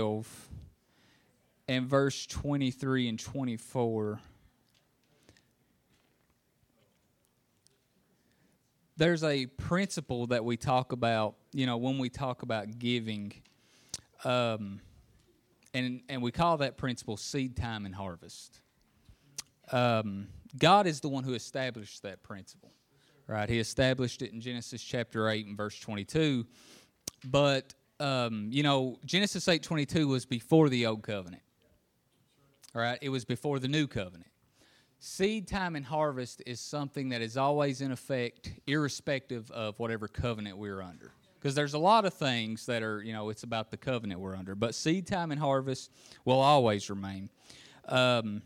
12 and verse 23 and 24. There's a principle that we talk about, you know, when we talk about giving, um, and, and we call that principle seed time and harvest. Um, God is the one who established that principle, right? He established it in Genesis chapter 8 and verse 22. But um, you know, Genesis 8:22 was before the old covenant. All right, it was before the new covenant. Seed time and harvest is something that is always in effect, irrespective of whatever covenant we're under. Because there's a lot of things that are, you know, it's about the covenant we're under. But seed time and harvest will always remain. Um,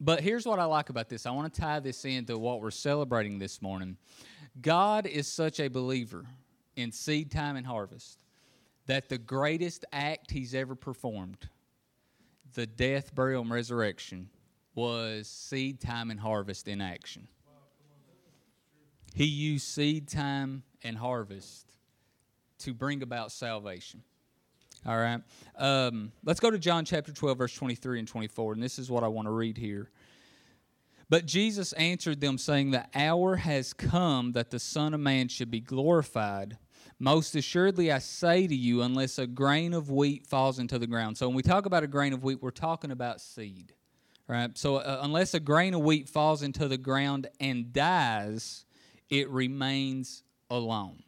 but here's what I like about this. I want to tie this into what we're celebrating this morning. God is such a believer in seed time and harvest that the greatest act he's ever performed, the death, burial, and resurrection, was seed time and harvest in action. He used seed time and harvest to bring about salvation. All right. Um, let's go to John chapter 12, verse 23 and 24, and this is what I want to read here. But Jesus answered them, saying, The hour has come that the Son of Man should be glorified. Most assuredly, I say to you, unless a grain of wheat falls into the ground. So, when we talk about a grain of wheat, we're talking about seed. Right? So, uh, unless a grain of wheat falls into the ground and dies, it remains alone.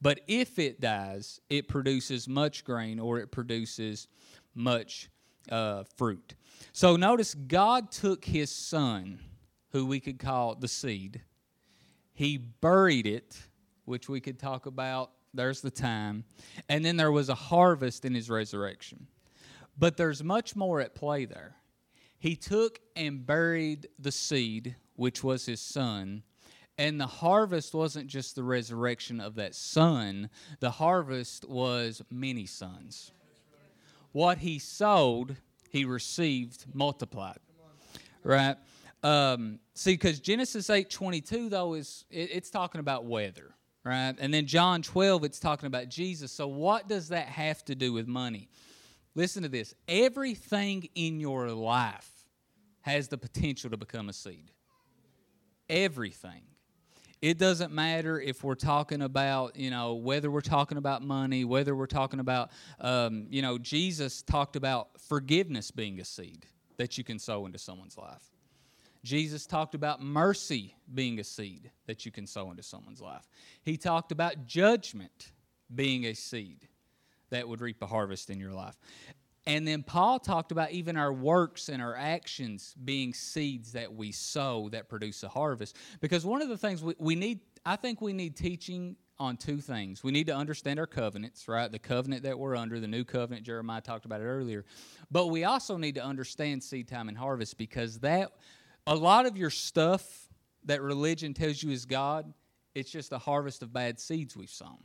But if it dies, it produces much grain or it produces much uh, fruit. So, notice God took his son, who we could call the seed, he buried it, which we could talk about there's the time. And then there was a harvest in his resurrection. But there's much more at play there. He took and buried the seed, which was his son. And the harvest wasn't just the resurrection of that son, the harvest was many sons. What he sowed, he received multiplied. Right? Um, see, because Genesis eight twenty two though is it, it's talking about weather right? And then John 12, it's talking about Jesus. So, what does that have to do with money? Listen to this everything in your life has the potential to become a seed. Everything. It doesn't matter if we're talking about, you know, whether we're talking about money, whether we're talking about, um, you know, Jesus talked about forgiveness being a seed that you can sow into someone's life. Jesus talked about mercy being a seed that you can sow into someone's life. He talked about judgment being a seed that would reap a harvest in your life. And then Paul talked about even our works and our actions being seeds that we sow that produce a harvest. Because one of the things we, we need, I think we need teaching on two things. We need to understand our covenants, right? The covenant that we're under, the new covenant, Jeremiah talked about it earlier. But we also need to understand seed time and harvest because that a lot of your stuff that religion tells you is God, it's just a harvest of bad seeds we've sown.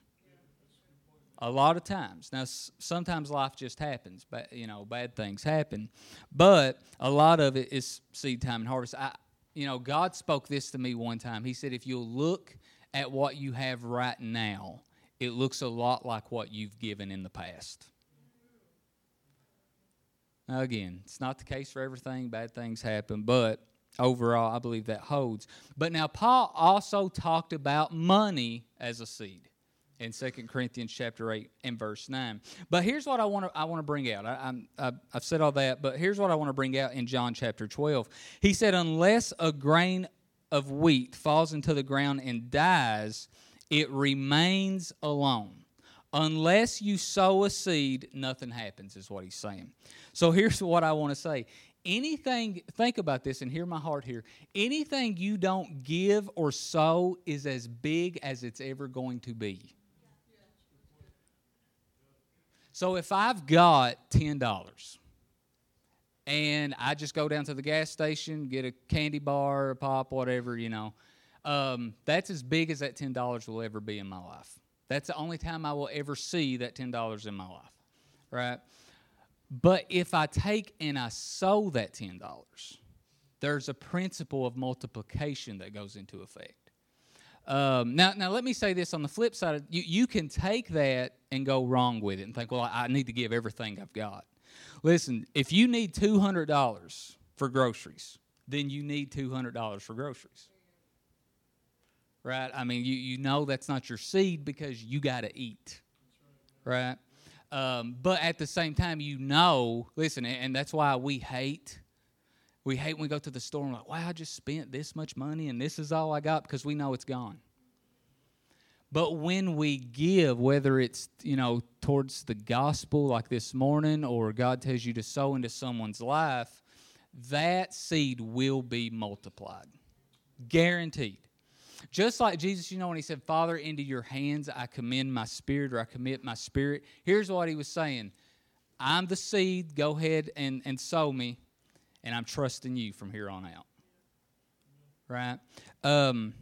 A lot of times. Now, sometimes life just happens, but you know, bad things happen. But a lot of it is seed time and harvest. I, you know, God spoke this to me one time. He said, if you'll look at what you have right now, it looks a lot like what you've given in the past. Now, again, it's not the case for everything. Bad things happen, but overall, I believe that holds. But now, Paul also talked about money as a seed in 2 Corinthians chapter 8 and verse 9. But here's what I want to I want to bring out. I, I, I've said all that, but here's what I want to bring out in John chapter 12. He said, Unless a grain of wheat falls into the ground and dies, it remains alone. Unless you sow a seed, nothing happens, is what he's saying. So here's what I want to say anything, think about this and hear my heart here. Anything you don't give or sow is as big as it's ever going to be. So if I've got $10 and I just go down to the gas station, get a candy bar, a pop, whatever, you know, um, that's as big as that $10 will ever be in my life. That's the only time I will ever see that $10 in my life, right? But if I take and I sow that $10, there's a principle of multiplication that goes into effect. Um, now, now let me say this on the flip side: you you can take that and go wrong with it and think, well, I, I need to give everything I've got. Listen, if you need two hundred dollars for groceries, then you need two hundred dollars for groceries. Right? I mean, you you know that's not your seed because you got to eat. Right? Um, but at the same time, you know, listen, and that's why we hate we hate when we go to the store and like, wow, I just spent this much money and this is all I got because we know it's gone. But when we give, whether it's, you know, towards the gospel like this morning or God tells you to sow into someone's life, that seed will be multiplied. Guaranteed. Just like Jesus, you know, when he said, Father, into your hands I commend my spirit or I commit my spirit, here's what he was saying I'm the seed, go ahead and, and sow me and I'm trusting you from here on out. Right? Um,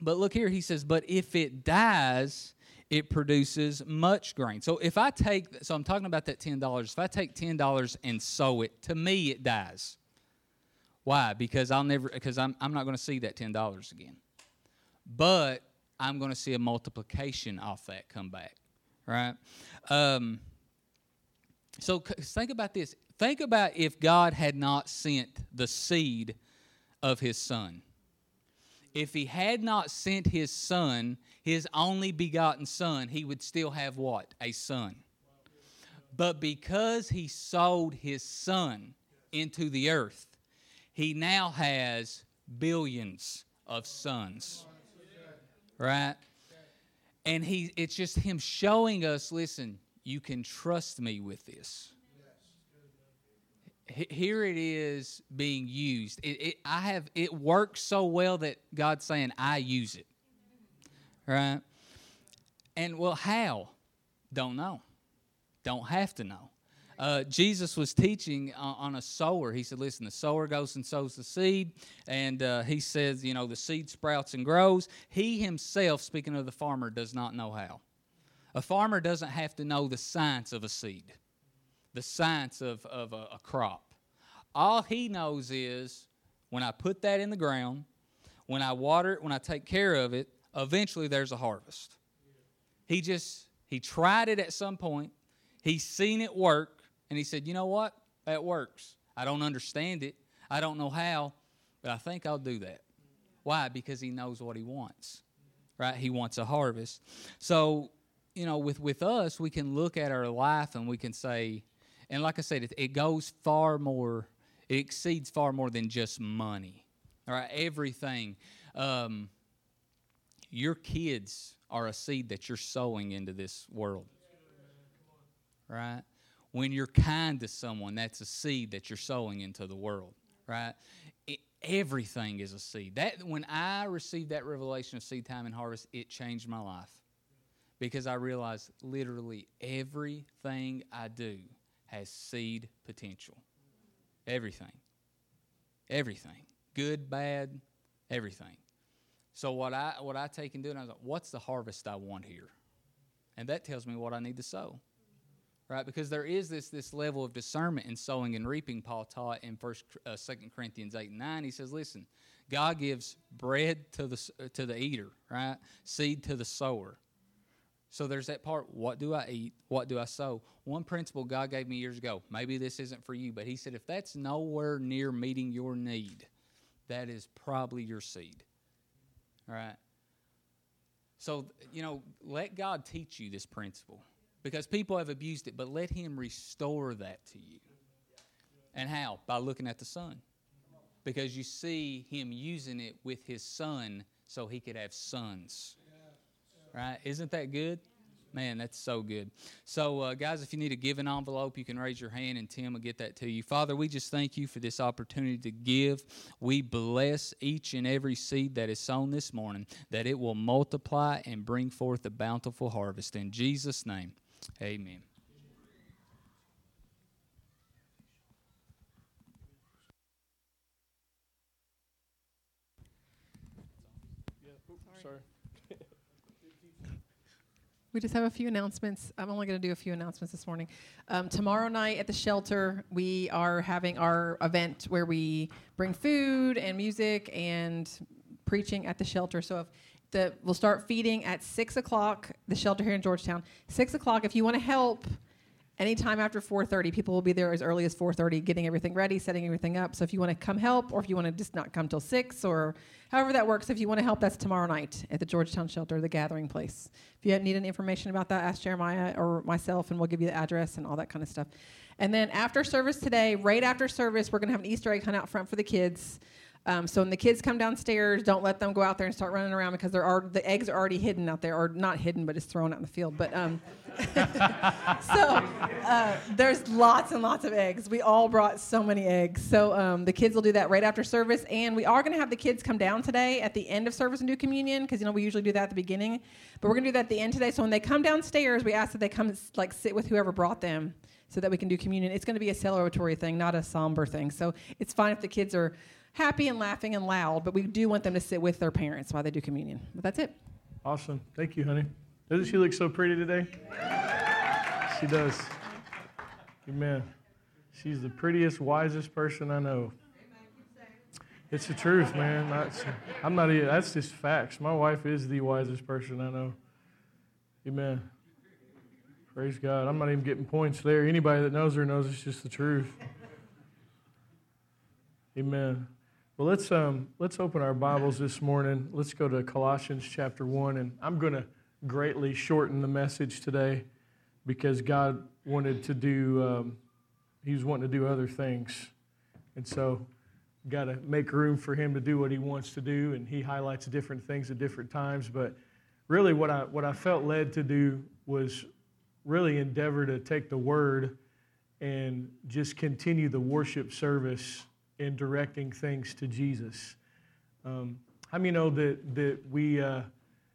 but look here, he says, but if it dies, it produces much grain. So if I take, so I'm talking about that $10, if I take $10 and sow it, to me it dies. Why? Because I'll never, because I'm, I'm not going to see that $10 again. But I'm going to see a multiplication off that come back. Right? Um, so think about this. Think about if God had not sent the seed of his son. If he had not sent his son, his only begotten son, he would still have what? A son. But because he sold his son into the earth, he now has billions of sons. Right? And he it's just him showing us, listen, you can trust me with this here it is being used. It, it, I have it works so well that God's saying I use it, right? And well, how? Don't know. Don't have to know. Uh, Jesus was teaching on, on, a sower. He said, "Listen, the sower goes and sows the seed, and uh, he says, you know, the seed sprouts and grows. He himself, speaking of the farmer, does not know how. A farmer doesn't have to know the science of a seed." the science of, of a, a crop. All he knows is when I put that in the ground, when I water it, when I take care of it, eventually there's a harvest. He just, he tried it at some point. He's seen it work, and he said, You know what? That works. I don't understand it. I don't know how, but I think I'll do that. Why? Because he knows what he wants, right? He wants a harvest. So, you know, with, with us, we can look at our life and we can say, and like I said, it, it goes far more, it exceeds far more than just money. All right, everything. Um, your kids are a seed that you're sowing into this world. Right? When you're kind to someone, that's a seed that you're sowing into the world. Right? It, everything is a seed. That when I received that revelation of seed time and harvest, it changed my life because I realized literally everything I do has seed potential. Everything. Everything. Good, bad, everything. So what I what I take and do, and I was like, what's the harvest I want here? And that tells me what I need to sow. Right? Because there is this this level of discernment in sowing and reaping, Paul taught in first uh, Second Corinthians 8 and 9. He says, listen, God gives bread to the to the eater, right? Seed to the sower. So there's that part what do I eat? What do I sow? One principle God gave me years ago, maybe this isn't for you, but He said, if that's nowhere near meeting your need, that is probably your seed. All right? So, you know, let God teach you this principle because people have abused it, but let Him restore that to you. And how? By looking at the Son. Because you see Him using it with His Son so He could have sons right? Isn't that good? Man, that's so good. So, uh, guys, if you need a giving envelope, you can raise your hand and Tim will get that to you. Father, we just thank you for this opportunity to give. We bless each and every seed that is sown this morning, that it will multiply and bring forth a bountiful harvest. In Jesus' name, amen. We just have a few announcements. I'm only going to do a few announcements this morning. Um, tomorrow night at the shelter, we are having our event where we bring food and music and preaching at the shelter. So if the we'll start feeding at six o'clock. The shelter here in Georgetown, six o'clock. If you want to help, anytime after 4.30 people will be there as early as 4.30 getting everything ready setting everything up so if you want to come help or if you want to just not come till 6 or however that works if you want to help that's tomorrow night at the georgetown shelter the gathering place if you need any information about that ask jeremiah or myself and we'll give you the address and all that kind of stuff and then after service today right after service we're going to have an easter egg hunt out front for the kids um, so when the kids come downstairs, don't let them go out there and start running around because there are the eggs are already hidden out there, or not hidden, but it's thrown out in the field. But um, so uh, there's lots and lots of eggs. We all brought so many eggs. So um, the kids will do that right after service, and we are going to have the kids come down today at the end of service and do communion because you know we usually do that at the beginning, but we're going to do that at the end today. So when they come downstairs, we ask that they come like sit with whoever brought them so that we can do communion. It's going to be a celebratory thing, not a somber thing. So it's fine if the kids are happy and laughing and loud, but we do want them to sit with their parents while they do communion. But that's it. Awesome. Thank you, honey. Doesn't she look so pretty today? She does. Amen. She's the prettiest, wisest person I know. It's the truth, man. That's, I'm not even, that's just facts. My wife is the wisest person I know. Amen. Praise God. I'm not even getting points there. Anybody that knows her knows it's just the truth. Amen. Well, let's, um, let's open our Bibles this morning. Let's go to Colossians chapter 1. And I'm going to greatly shorten the message today because God wanted to do, um, He was wanting to do other things. And so, got to make room for Him to do what He wants to do. And He highlights different things at different times. But really, what I, what I felt led to do was really endeavor to take the Word and just continue the worship service in directing things to Jesus. Um, how many know that, that we, uh,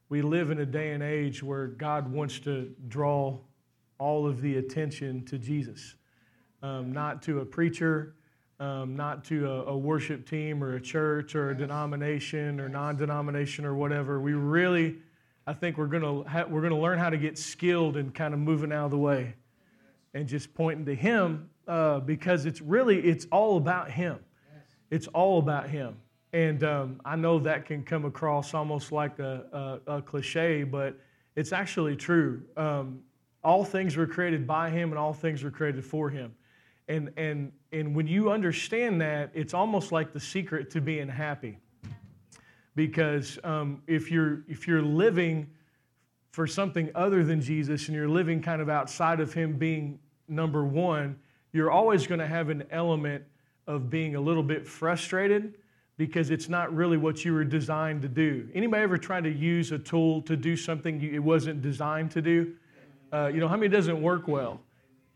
we live in a day and age where God wants to draw all of the attention to Jesus, um, not to a preacher, um, not to a, a, worship team or a church or a denomination or non denomination or whatever. We really, I think we're going to ha- we're to learn how to get skilled in kind of moving out of the way and just pointing to Him uh, because it's really it's all about Him. It's all about Him. And um, I know that can come across almost like a, a, a cliche, but it's actually true. Um, all things were created by Him, and all things were created for Him. And, and, and when you understand that, it's almost like the secret to being happy. Because um, if, you're, if you're living for something other than Jesus and you're living kind of outside of Him being number one, you're always going to have an element of being a little bit frustrated because it's not really what you were designed to do. Anybody ever tried to use a tool to do something it wasn't designed to do? Uh, you know, how many doesn't work well?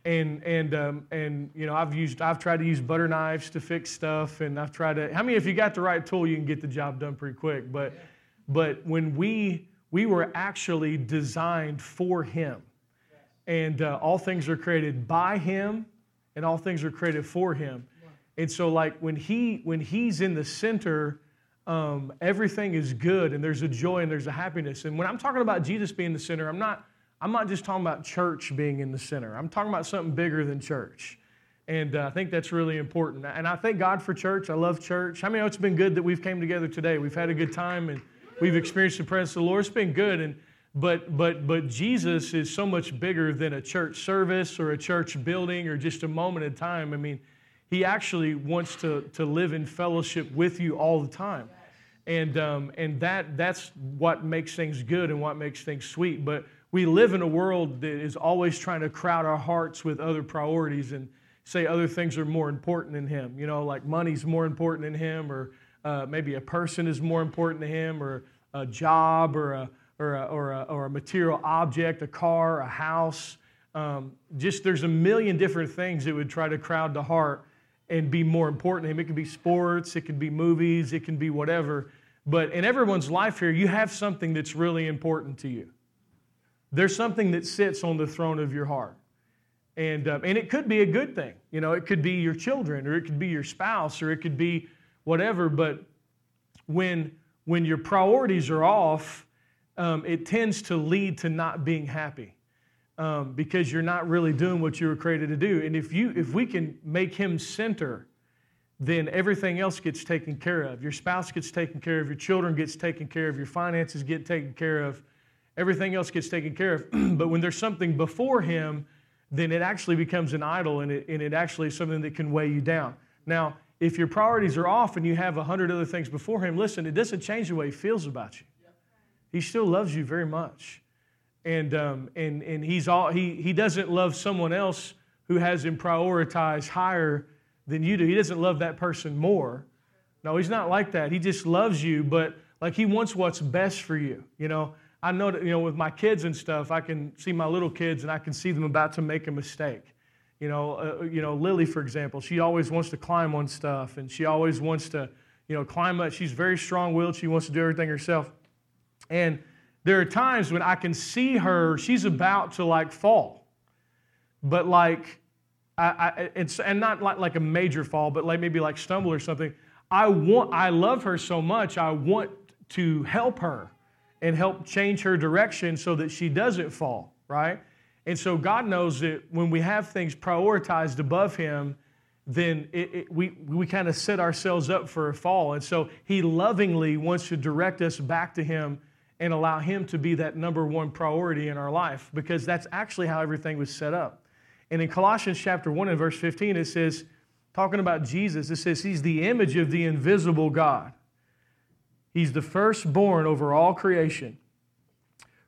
And and um, and you know, I've used I've tried to use butter knives to fix stuff, and I've tried to. How many, if you got the right tool, you can get the job done pretty quick. But but when we we were actually designed for Him, and uh, all things are created by Him, and all things are created for Him. And so, like when he when he's in the center, um, everything is good, and there's a joy and there's a happiness. And when I'm talking about Jesus being the center, I'm not I'm not just talking about church being in the center. I'm talking about something bigger than church. And uh, I think that's really important. And I thank God for church. I love church. How many know it's been good that we've came together today? We've had a good time and we've experienced the presence of the Lord. It's been good. And but but but Jesus is so much bigger than a church service or a church building or just a moment in time. I mean, he actually wants to, to live in fellowship with you all the time. And, um, and that, that's what makes things good and what makes things sweet. But we live in a world that is always trying to crowd our hearts with other priorities and say other things are more important than him. You know, like money's more important than him, or uh, maybe a person is more important to him, or a job, or a, or a, or a, or a material object, a car, a house. Um, just there's a million different things that would try to crowd the heart and be more important to him. It can be sports, it can be movies, it can be whatever. But in everyone's life here, you have something that's really important to you. There's something that sits on the throne of your heart. And, uh, and it could be a good thing. You know, it could be your children, or it could be your spouse, or it could be whatever. But when, when your priorities are off, um, it tends to lead to not being happy um, because you're not really doing what you were created to do. And if you if we can make him center, then everything else gets taken care of. Your spouse gets taken care of, your children gets taken care of, your finances get taken care of, everything else gets taken care of. but when there's something before him, then it actually becomes an idol and it, and it actually is something that can weigh you down. Now, if your priorities are off and you have a hundred other things before him, listen, it doesn't change the way he feels about you. He still loves you very much. And, um, and, and he's all, he, he doesn't love someone else who has him prioritized higher than you do. He doesn't love that person more. No, he's not like that. He just loves you, but like he wants what's best for you. You know, I know that, you know, with my kids and stuff, I can see my little kids and I can see them about to make a mistake. You know, uh, you know, Lily, for example, she always wants to climb on stuff and she always wants to, you know, climb up. She's very strong willed. She wants to do everything herself. And there are times when I can see her, she's about to like fall. But like, I, I, and not like, like a major fall, but like maybe like stumble or something. I want, I love her so much, I want to help her and help change her direction so that she doesn't fall, right? And so God knows that when we have things prioritized above Him, then it, it, we, we kind of set ourselves up for a fall. And so He lovingly wants to direct us back to Him and allow Him to be that number one priority in our life because that's actually how everything was set up. And in Colossians chapter 1 and verse 15, it says, talking about Jesus, it says, He's the image of the invisible God. He's the firstborn over all creation.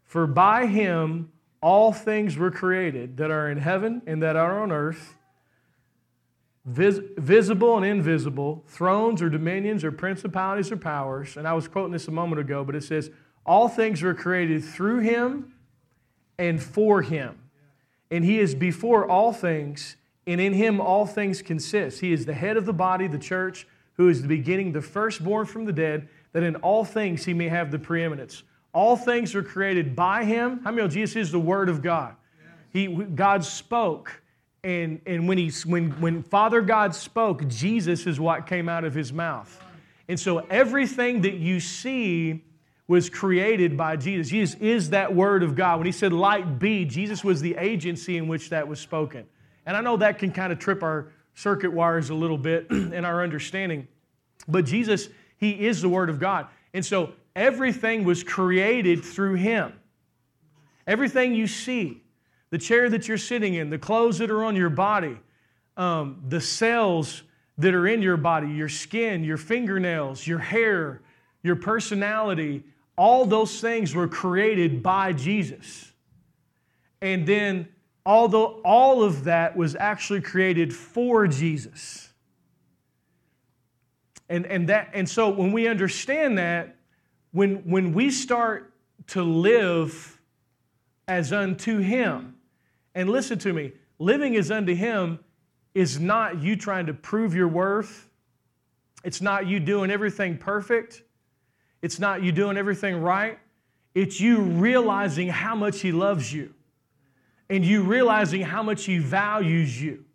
For by Him all things were created that are in heaven and that are on earth, vis- visible and invisible, thrones or dominions or principalities or powers. And I was quoting this a moment ago, but it says, all things were created through him and for him. And he is before all things, and in him all things consist. He is the head of the body, the church, who is the beginning, the firstborn from the dead, that in all things he may have the preeminence. All things were created by him. How many know Jesus is the Word of God? He, God spoke, and, and when, he, when, when Father God spoke, Jesus is what came out of his mouth. And so everything that you see was created by Jesus. Jesus is that word of God. When he said light be, Jesus was the agency in which that was spoken. And I know that can kind of trip our circuit wires a little bit in our understanding. But Jesus, he is the word of God. And so everything was created through him. Everything you see, the chair that you're sitting in, the clothes that are on your body, um, the cells that are in your body, your skin, your fingernails, your hair, your personality, all those things were created by Jesus. And then, although all of that was actually created for Jesus. And, and, that, and so when we understand that, when, when we start to live as unto Him, and listen to me, living as unto Him is not you trying to prove your worth. It's not you doing everything perfect. It's not you doing everything right. It's you realizing how much He loves you and you realizing how much He values you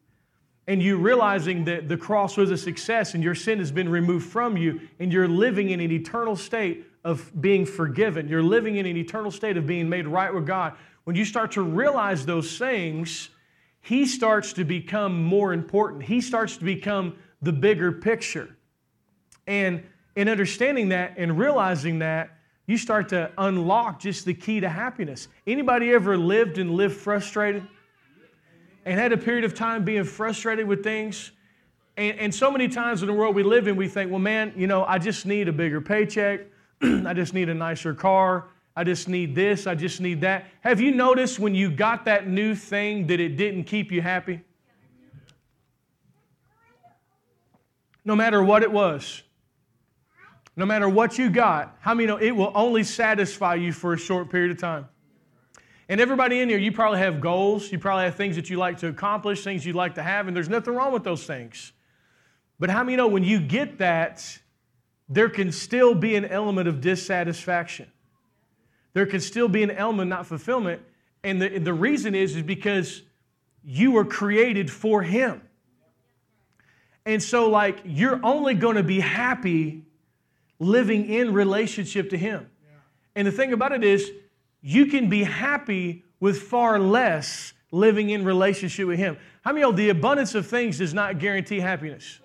and you realizing that the cross was a success and your sin has been removed from you and you're living in an eternal state of being forgiven. You're living in an eternal state of being made right with God. When you start to realize those things, He starts to become more important. He starts to become the bigger picture. And in understanding that and realizing that, you start to unlock just the key to happiness. Anybody ever lived and lived frustrated? And had a period of time being frustrated with things? And, and so many times in the world we live in, we think, well, man, you know, I just need a bigger paycheck. I just need a nicer car. I just need this. I just need that. Have you noticed when you got that new thing that it didn't keep you happy? No matter what it was no matter what you got, how many know it will only satisfy you for a short period of time? And everybody in here, you probably have goals. You probably have things that you like to accomplish, things you'd like to have, and there's nothing wrong with those things. But how many know when you get that, there can still be an element of dissatisfaction? There can still be an element not fulfillment. And the, the reason is, is because you were created for Him. And so, like, you're only going to be happy living in relationship to Him. And the thing about it is, you can be happy with far less living in relationship with Him. How many of know the abundance of things does not guarantee happiness?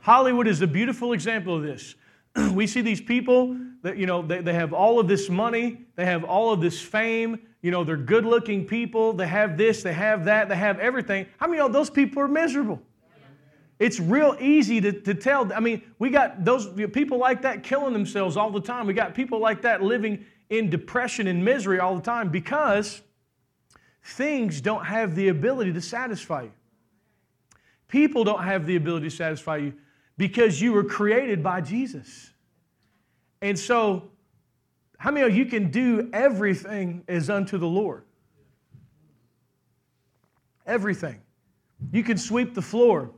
Hollywood is a beautiful example of this. we see these people that, you know, they, they have all of this money, they have all of this fame, you know, they're good looking people, they have this, they have that, they have everything. How many of those people are miserable? It's real easy to, to tell. I mean, we got those people like that killing themselves all the time. We got people like that living in depression and misery all the time because things don't have the ability to satisfy you. People don't have the ability to satisfy you because you were created by Jesus. And so, how many of you can do everything as unto the Lord? Everything. You can sweep the floor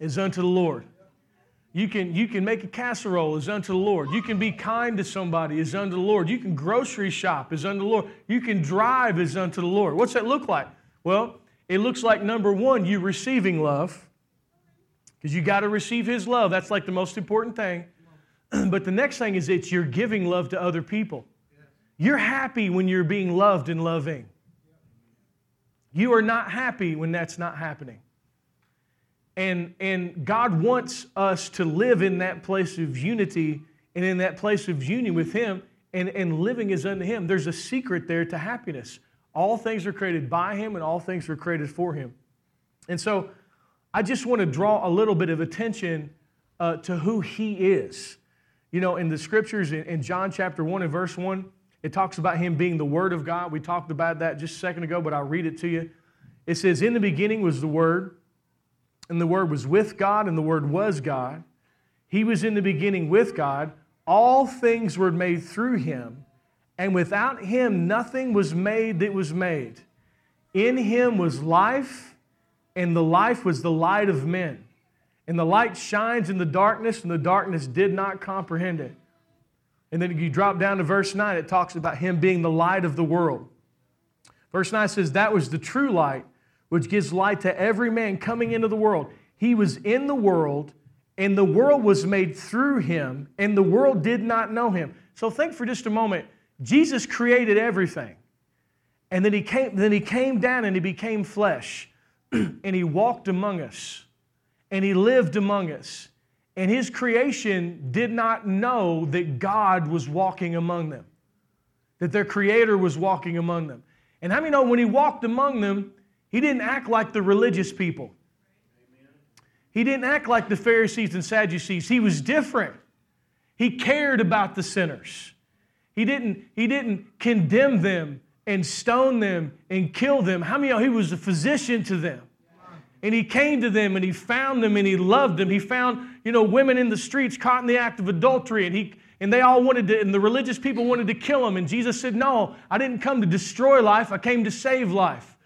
as unto the Lord. You can, you can make a casserole is unto the Lord. You can be kind to somebody is unto the Lord. You can grocery shop is unto the Lord. You can drive is unto the Lord. What's that look like? Well, it looks like number one, you receiving love because you got to receive His love. That's like the most important thing. but the next thing is it's you're giving love to other people. You're happy when you're being loved and loving. You are not happy when that's not happening. And, and God wants us to live in that place of unity and in that place of union with Him and, and living as unto Him. There's a secret there to happiness. All things are created by Him and all things are created for Him. And so I just want to draw a little bit of attention uh, to who he is. You know, in the scriptures, in, in John chapter 1 and verse 1, it talks about him being the Word of God. We talked about that just a second ago, but I'll read it to you. It says, In the beginning was the Word, and the Word was with God, and the Word was God. He was in the beginning with God. All things were made through him, and without him nothing was made that was made. In him was life and the life was the light of men. And the light shines in the darkness, and the darkness did not comprehend it. And then you drop down to verse 9, it talks about him being the light of the world. Verse 9 says, That was the true light, which gives light to every man coming into the world. He was in the world, and the world was made through him, and the world did not know him. So think for just a moment. Jesus created everything. And then he came, then he came down and he became flesh. and he walked among us and he lived among us. And his creation did not know that God was walking among them, that their creator was walking among them. And how many know when he walked among them, he didn't act like the religious people? He didn't act like the Pharisees and Sadducees. He was different. He cared about the sinners. He didn't, he didn't condemn them and stone them and kill them. How many of he was a physician to them? And he came to them and he found them and he loved them. He found, you know, women in the streets caught in the act of adultery and he and they all wanted to, and the religious people wanted to kill him. And Jesus said, No, I didn't come to destroy life, I came to save life.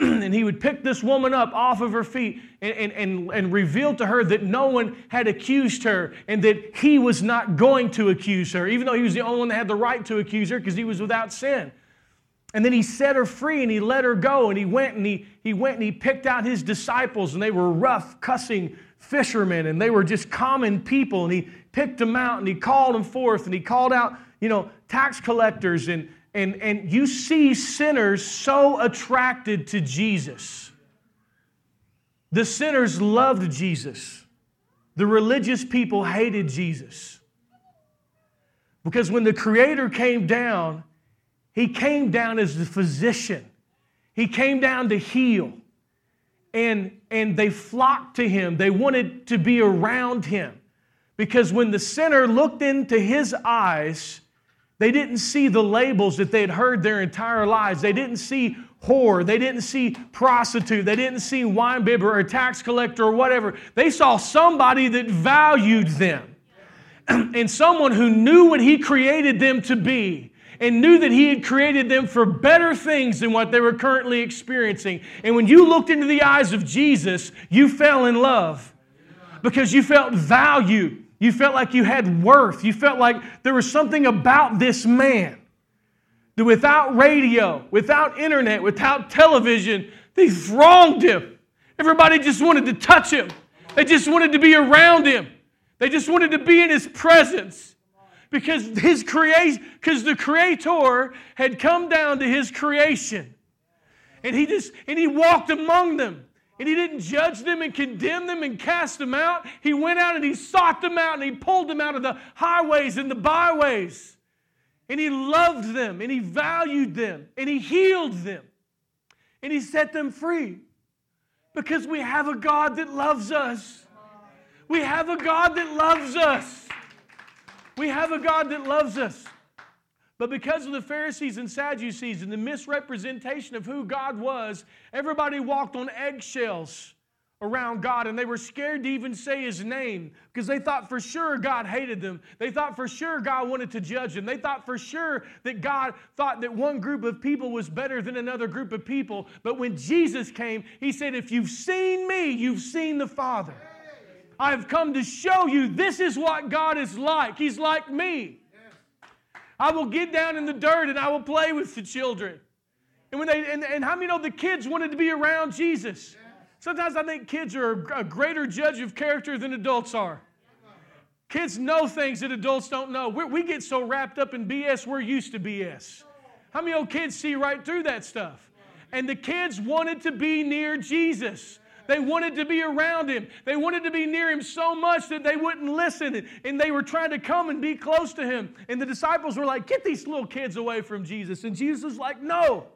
and he would pick this woman up off of her feet and, and, and, and reveal to her that no one had accused her and that he was not going to accuse her, even though he was the only one that had the right to accuse her because he was without sin. And then he set her free and he let her go. And he went and he, he went and he picked out his disciples, and they were rough, cussing fishermen, and they were just common people. And he picked them out and he called them forth and he called out, you know, tax collectors. And, and, and you see sinners so attracted to Jesus. The sinners loved Jesus. The religious people hated Jesus. Because when the Creator came down, he came down as the physician. He came down to heal. And, and they flocked to him. They wanted to be around him. Because when the sinner looked into his eyes, they didn't see the labels that they had heard their entire lives. They didn't see whore. They didn't see prostitute. They didn't see wine bibber or tax collector or whatever. They saw somebody that valued them and someone who knew what he created them to be and knew that He had created them for better things than what they were currently experiencing. And when you looked into the eyes of Jesus, you fell in love because you felt value. You felt like you had worth. You felt like there was something about this man that without radio, without internet, without television, they thronged him. Everybody just wanted to touch him. They just wanted to be around him. They just wanted to be in his presence because his creation because the creator had come down to his creation and he just and he walked among them And he didn't judge them and condemn them and cast them out. He went out and he sought them out and he pulled them out of the highways and the byways. And he loved them and he valued them and he healed them and he set them free. Because we have a God that loves us. We have a God that loves us. We have a God that loves us. But because of the Pharisees and Sadducees and the misrepresentation of who God was, everybody walked on eggshells around God and they were scared to even say his name because they thought for sure God hated them. They thought for sure God wanted to judge them. They thought for sure that God thought that one group of people was better than another group of people. But when Jesus came, he said, If you've seen me, you've seen the Father. I've come to show you this is what God is like. He's like me. I will get down in the dirt and I will play with the children. And when they and, and how many know the kids wanted to be around Jesus? Sometimes I think kids are a greater judge of character than adults are. Kids know things that adults don't know. we we get so wrapped up in BS, we're used to BS. How many old kids see right through that stuff? And the kids wanted to be near Jesus. They wanted to be around him. They wanted to be near him so much that they wouldn't listen. And they were trying to come and be close to him. And the disciples were like, Get these little kids away from Jesus. And Jesus was like, No,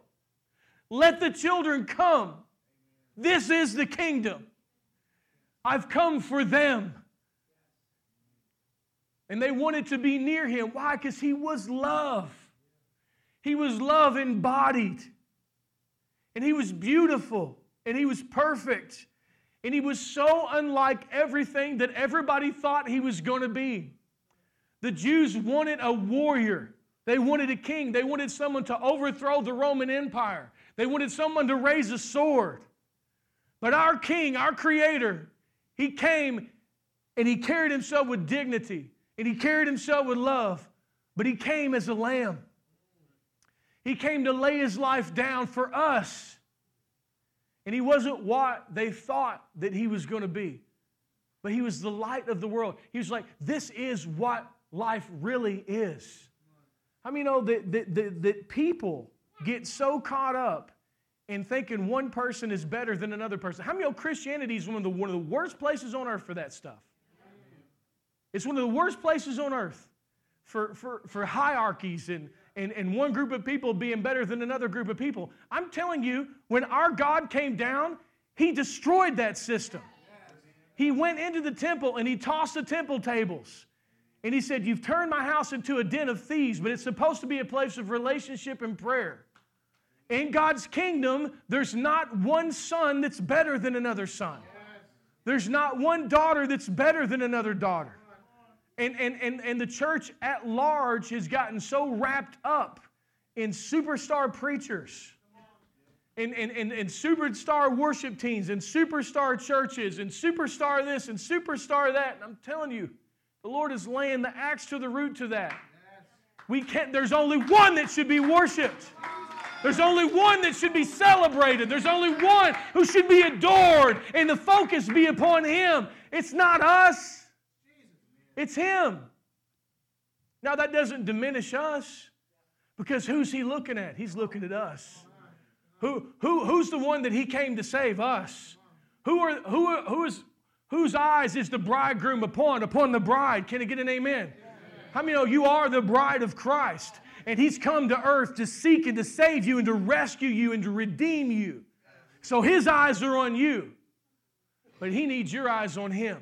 let the children come. This is the kingdom. I've come for them. And they wanted to be near him. Why? Because he was love. He was love embodied. And he was beautiful and he was perfect. And he was so unlike everything that everybody thought he was going to be. The Jews wanted a warrior. They wanted a king. They wanted someone to overthrow the Roman Empire. They wanted someone to raise a sword. But our king, our creator, he came and he carried himself with dignity and he carried himself with love. But he came as a lamb. He came to lay his life down for us. And he wasn't what they thought that he was going to be, but he was the light of the world. He was like, this is what life really is. I mean, you know that, that, that, that people get so caught up in thinking one person is better than another person. How many know Christianity is one of the, one of the worst places on earth for that stuff? It's one of the worst places on earth for, for, for hierarchies and, and, and one group of people being better than another group of people. I'm telling you, when our God came down, He destroyed that system. He went into the temple and He tossed the temple tables. And He said, You've turned my house into a den of thieves, but it's supposed to be a place of relationship and prayer. In God's kingdom, there's not one son that's better than another son. There's not one daughter that's better than another daughter. And, and, and, and the church at large has gotten so wrapped up in superstar preachers and, and, and, and superstar worship teams and superstar churches and superstar this and superstar that. And I'm telling you, the Lord is laying the axe to the root to that. We can't, there's only one that should be worshiped. There's only one that should be celebrated. There's only one who should be adored, and the focus be upon Him. It's not us. It's Him. Now, that doesn't diminish us because who's He looking at? He's looking at us. Who, who, who's the one that He came to save us? Who are, who, are, who is, whose eyes is the bridegroom upon? Upon the bride. Can I get an amen? How many know you are the bride of Christ? And He's come to earth to seek and to save you and to rescue you and to redeem you. So His eyes are on you, but He needs your eyes on Him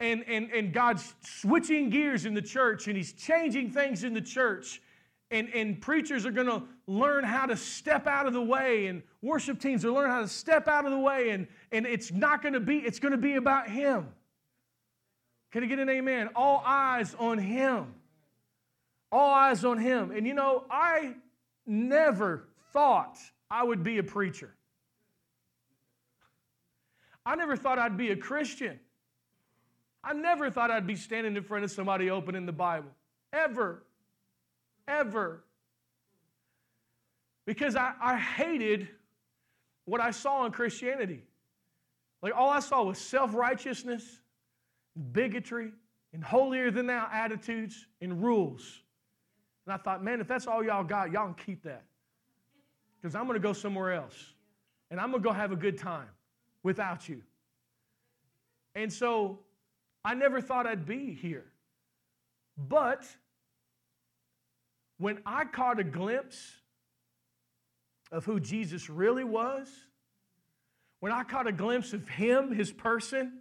and, and, and God's switching gears in the church and He's changing things in the church. And, and preachers are going to learn how to step out of the way, and worship teams are learn how to step out of the way, and, and it's not going to be, it's going to be about Him. Can I get an amen? All eyes on Him. All eyes on Him. And you know, I never thought I would be a preacher. I never thought I'd be a Christian. I never thought I'd be standing in front of somebody opening the Bible. Ever. Ever. Because I, I hated what I saw in Christianity. Like all I saw was self righteousness, bigotry, and holier than thou attitudes and rules. And I thought, man, if that's all y'all got, y'all can keep that. Because I'm going to go somewhere else. And I'm going to go have a good time. without you. And so I never thought I'd be here. But when I caught a glimpse of who Jesus really was, when I caught a glimpse of him, his person,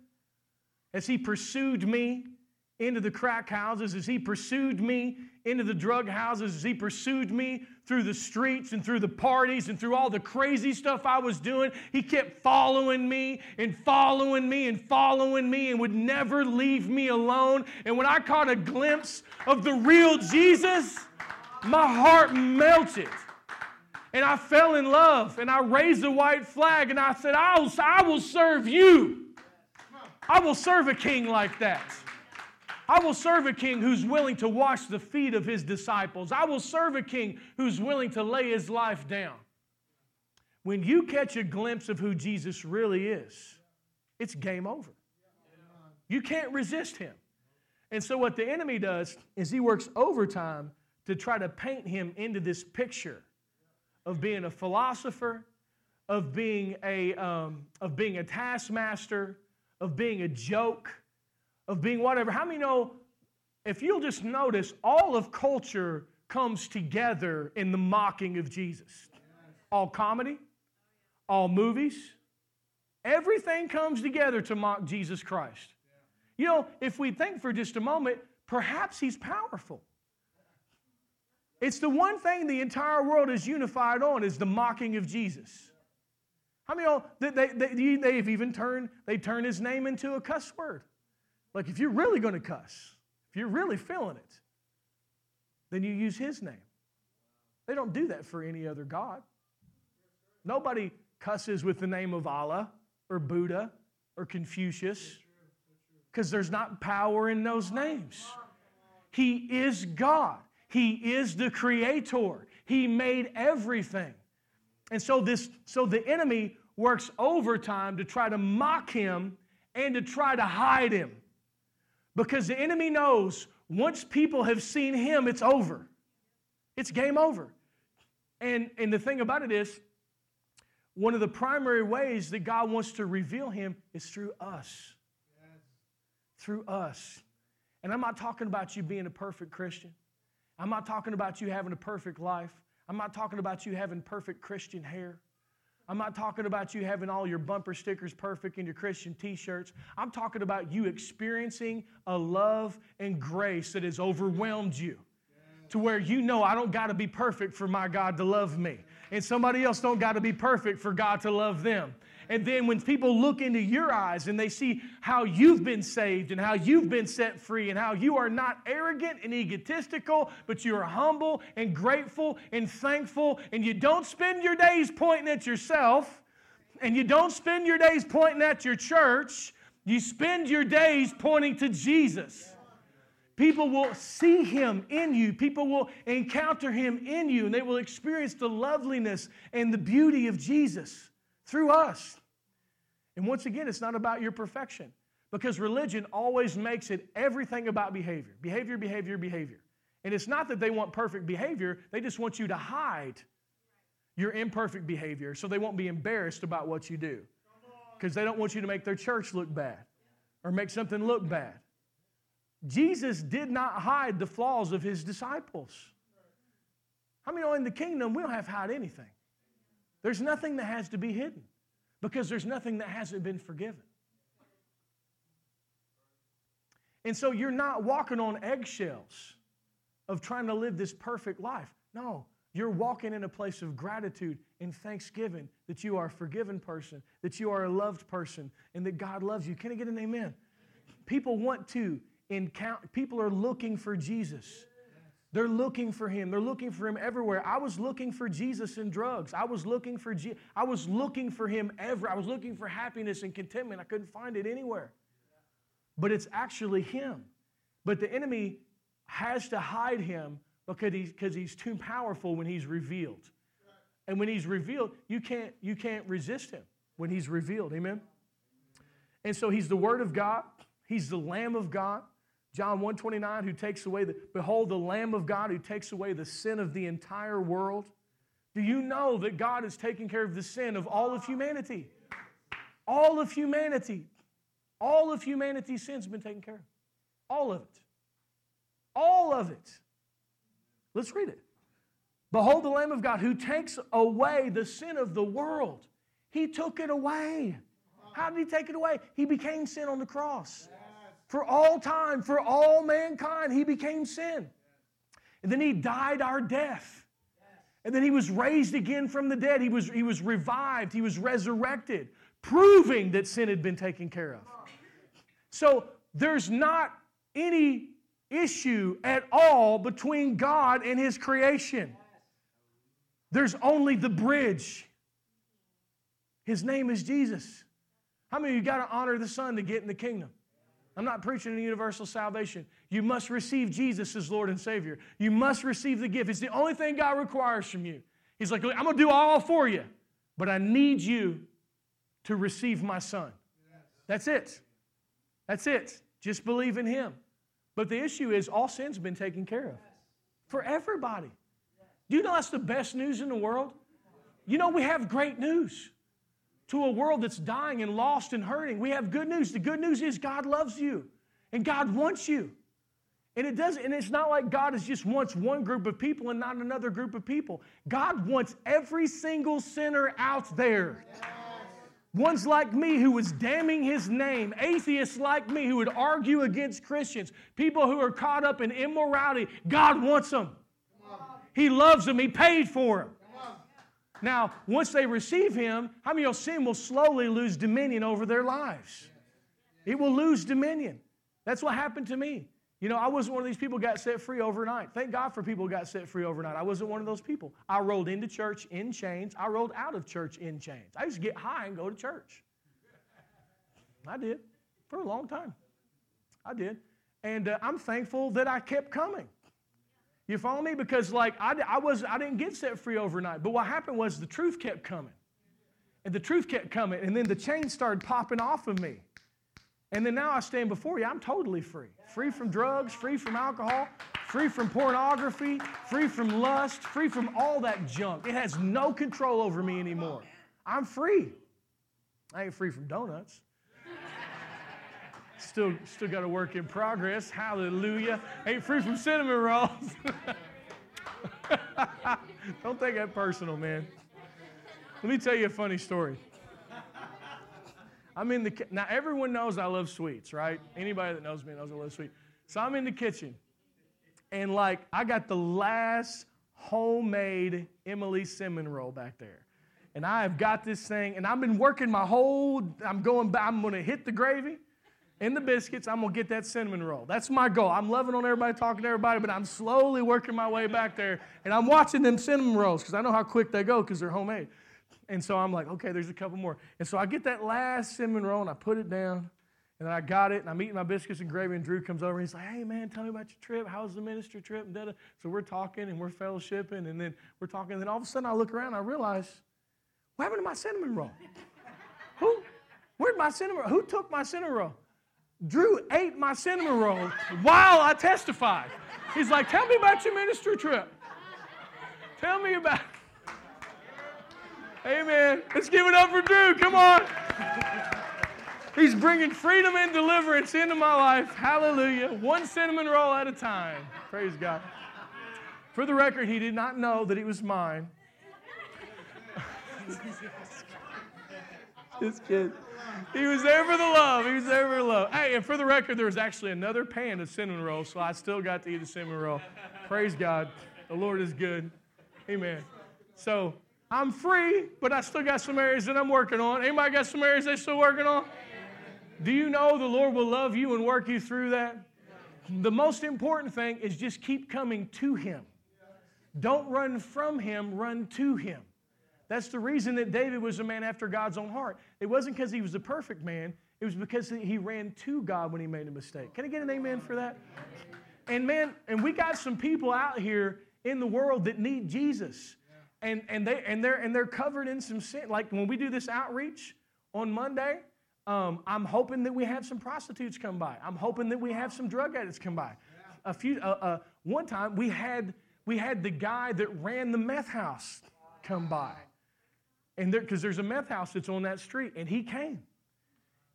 as he pursued me into the crack houses, as he pursued me into the drug houses, as he pursued me through the streets and through the parties and through all the crazy stuff I was doing, he kept following me and following me and following me and would never leave me alone. And when I caught a glimpse of the real Jesus, my heart melted. And I fell in love and I raised the white flag and I said, I will, I will serve you. I will serve a king like that. I will serve a king who's willing to wash the feet of his disciples. I will serve a king who's willing to lay his life down. When you catch a glimpse of who Jesus really is, it's game over. You can't resist him. And so, what the enemy does is he works overtime to try to paint him into this picture of being a philosopher, of being a, um, of being a taskmaster, of being a joke, of being whatever. How many know, if you'll just notice, all of culture comes together in the mocking of Jesus? All comedy, all movies, everything comes together to mock Jesus Christ. You know, if we think for just a moment, perhaps he's powerful. It's the one thing the entire world is unified on is the mocking of Jesus. How many know they, they, they, they've even turned, they turn his name into a cuss word. Like if you're really going to cuss, if you're really feeling it, then you use his name. They don't do that for any other God. Nobody cusses with the name of Allah or Buddha or Confucius because there's not power in those names. He is God. He is the creator. He made everything. And so this so the enemy works overtime to try to mock him and to try to hide him. Because the enemy knows once people have seen him, it's over. It's game over. And, and the thing about it is, one of the primary ways that God wants to reveal him is through us. Yes. Through us. And I'm not talking about you being a perfect Christian. I'm not talking about you having a perfect life. I'm not talking about you having perfect Christian hair. I'm not talking about you having all your bumper stickers perfect and your Christian t shirts. I'm talking about you experiencing a love and grace that has overwhelmed you to where you know I don't got to be perfect for my God to love me. And somebody else don't got to be perfect for God to love them. And then when people look into your eyes and they see how you've been saved and how you've been set free and how you are not arrogant and egotistical, but you are humble and grateful and thankful, and you don't spend your days pointing at yourself, and you don't spend your days pointing at your church, you spend your days pointing to Jesus. People will see him in you. People will encounter him in you, and they will experience the loveliness and the beauty of Jesus through us. And once again, it's not about your perfection because religion always makes it everything about behavior behavior, behavior, behavior. And it's not that they want perfect behavior, they just want you to hide your imperfect behavior so they won't be embarrassed about what you do. Because they don't want you to make their church look bad or make something look bad. Jesus did not hide the flaws of his disciples. How many know in the kingdom we don't have to hide anything? There's nothing that has to be hidden because there's nothing that hasn't been forgiven. And so you're not walking on eggshells of trying to live this perfect life. No, you're walking in a place of gratitude and thanksgiving that you are a forgiven person, that you are a loved person, and that God loves you. Can I get an amen? People want to encounter, people are looking for Jesus. They're looking for him. They're looking for him everywhere. I was looking for Jesus in drugs. I was looking for Je- I was looking for him ever. I was looking for happiness and contentment. I couldn't find it anywhere. But it's actually him. But the enemy has to hide him because he's, because he's too powerful when he's revealed. And when he's revealed, you can't, you can't resist him when he's revealed. Amen? And so he's the Word of God. He's the Lamb of God. John 129, who takes away the, behold, the Lamb of God who takes away the sin of the entire world. Do you know that God is taking care of the sin of all of humanity? all of humanity, all of humanity's sins been taken care of. All of it. All of it. Let's read it. Behold the Lamb of God who takes away the sin of the world. He took it away. How did he take it away? He became sin on the cross. For all time, for all mankind, he became sin. And then he died our death. And then he was raised again from the dead. He was, he was revived. He was resurrected, proving that sin had been taken care of. So there's not any issue at all between God and his creation. There's only the bridge. His name is Jesus. How many of you got to honor the Son to get in the kingdom? I'm not preaching a universal salvation. You must receive Jesus as Lord and Savior. You must receive the gift. It's the only thing God requires from you. He's like, I'm going to do all for you, but I need you to receive my Son. That's it. That's it. Just believe in Him. But the issue is, all sin's been taken care of for everybody. Do you know that's the best news in the world? You know, we have great news to a world that's dying and lost and hurting. We have good news. The good news is God loves you and God wants you. And it does and it's not like God is just wants one group of people and not another group of people. God wants every single sinner out there. Ones like me who was damning his name, atheists like me who would argue against Christians, people who are caught up in immorality. God wants them. He loves them. He paid for them. Now, once they receive Him, how many of sin will slowly lose dominion over their lives? It will lose dominion. That's what happened to me. You know, I wasn't one of these people got set free overnight. Thank God for people who got set free overnight. I wasn't one of those people. I rolled into church in chains. I rolled out of church in chains. I used to get high and go to church. I did for a long time. I did. And uh, I'm thankful that I kept coming. You follow me? Because like I, I was I didn't get set free overnight. But what happened was the truth kept coming. And the truth kept coming. And then the chains started popping off of me. And then now I stand before you, I'm totally free. Free from drugs, free from alcohol, free from pornography, free from lust, free from all that junk. It has no control over me anymore. I'm free. I ain't free from donuts. Still, still got a work in progress. Hallelujah. Ain't free from cinnamon rolls. Don't take that personal, man. Let me tell you a funny story. I'm in the now. Everyone knows I love sweets, right? Anybody that knows me knows I love sweets. So I'm in the kitchen, and like I got the last homemade Emily cinnamon roll back there, and I have got this thing, and I've been working my whole. I'm going. I'm going to hit the gravy and the biscuits, I'm gonna get that cinnamon roll. That's my goal. I'm loving on everybody, talking to everybody, but I'm slowly working my way back there. And I'm watching them cinnamon rolls because I know how quick they go because they're homemade. And so I'm like, okay, there's a couple more. And so I get that last cinnamon roll and I put it down. And then I got it and I'm eating my biscuits and gravy. And Drew comes over and he's like, hey, man, tell me about your trip. How was the ministry trip? And da-da. So we're talking and we're fellowshipping. And then we're talking. And then all of a sudden I look around and I realize, what happened to my cinnamon roll? Who? Where'd my cinnamon roll? Who took my cinnamon roll? Drew ate my cinnamon roll while I testified. He's like, Tell me about your ministry trip. Tell me about. Amen. Let's give it up for Drew. Come on. He's bringing freedom and deliverance into my life. Hallelujah. One cinnamon roll at a time. Praise God. For the record, he did not know that it was mine. Just kidding. He was there for the love. He was there for the love. Hey, and for the record, there was actually another pan of cinnamon rolls, so I still got to eat a cinnamon roll. Praise God. The Lord is good. Amen. So I'm free, but I still got some areas that I'm working on. Anybody got some areas they're still working on? Do you know the Lord will love you and work you through that? The most important thing is just keep coming to Him. Don't run from Him, run to Him. That's the reason that David was a man after God's own heart. It wasn't because he was a perfect man, it was because he ran to God when he made a mistake. Can I get an amen for that? And man, and we got some people out here in the world that need Jesus. And, and, they, and, they're, and they're covered in some sin. Like when we do this outreach on Monday, um, I'm hoping that we have some prostitutes come by. I'm hoping that we have some drug addicts come by. A few, uh, uh, one time we had, we had the guy that ran the meth house come by. And because there, there's a meth house that's on that street, and he came.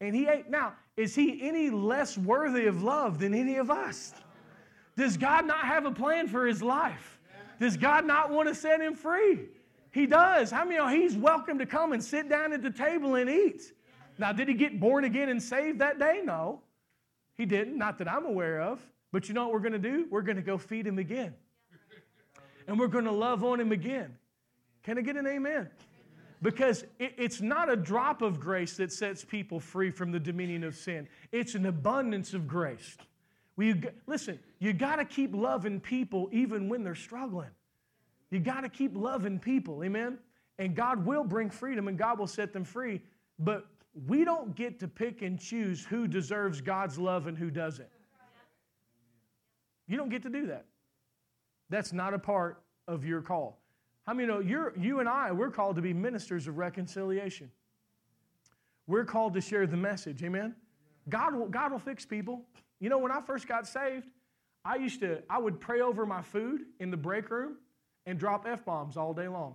And he ate. Now, is he any less worthy of love than any of us? Does God not have a plan for his life? Does God not want to set him free? He does. How many know he's welcome to come and sit down at the table and eat? Now, did he get born again and saved that day? No. He didn't, not that I'm aware of. But you know what we're going to do? We're going to go feed him again. And we're going to love on him again. Can I get an amen? Because it's not a drop of grace that sets people free from the dominion of sin, it's an abundance of grace. We, listen, you got to keep loving people even when they're struggling. You got to keep loving people, amen? And God will bring freedom and God will set them free. But we don't get to pick and choose who deserves God's love and who doesn't. You don't get to do that. That's not a part of your call. How many know you're, you and I, we're called to be ministers of reconciliation. We're called to share the message. Amen? God will, God will fix people. You know, when I first got saved, I used to, I would pray over my food in the break room and drop F bombs all day long.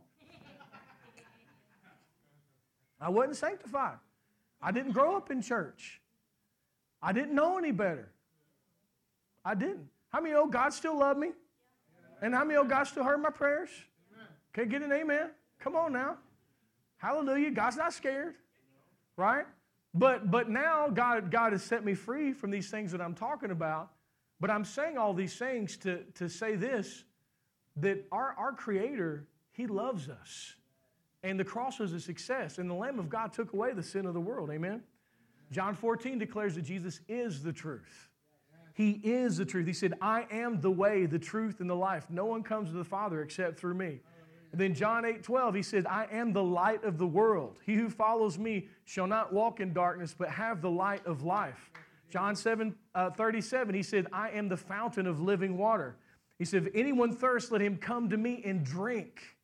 I wasn't sanctified. I didn't grow up in church. I didn't know any better. I didn't. How many know God still loved me? And how many know God still heard my prayers? Can get an amen? Come on now. Hallelujah. God's not scared. Right? But but now God God has set me free from these things that I'm talking about. But I'm saying all these things to, to say this that our, our Creator, He loves us. And the cross was a success. And the Lamb of God took away the sin of the world. Amen? John 14 declares that Jesus is the truth. He is the truth. He said, I am the way, the truth, and the life. No one comes to the Father except through me. And then John 8 12, he said, I am the light of the world. He who follows me shall not walk in darkness, but have the light of life. John 7 uh, 37, he said, I am the fountain of living water. He said, If anyone thirsts, let him come to me and drink.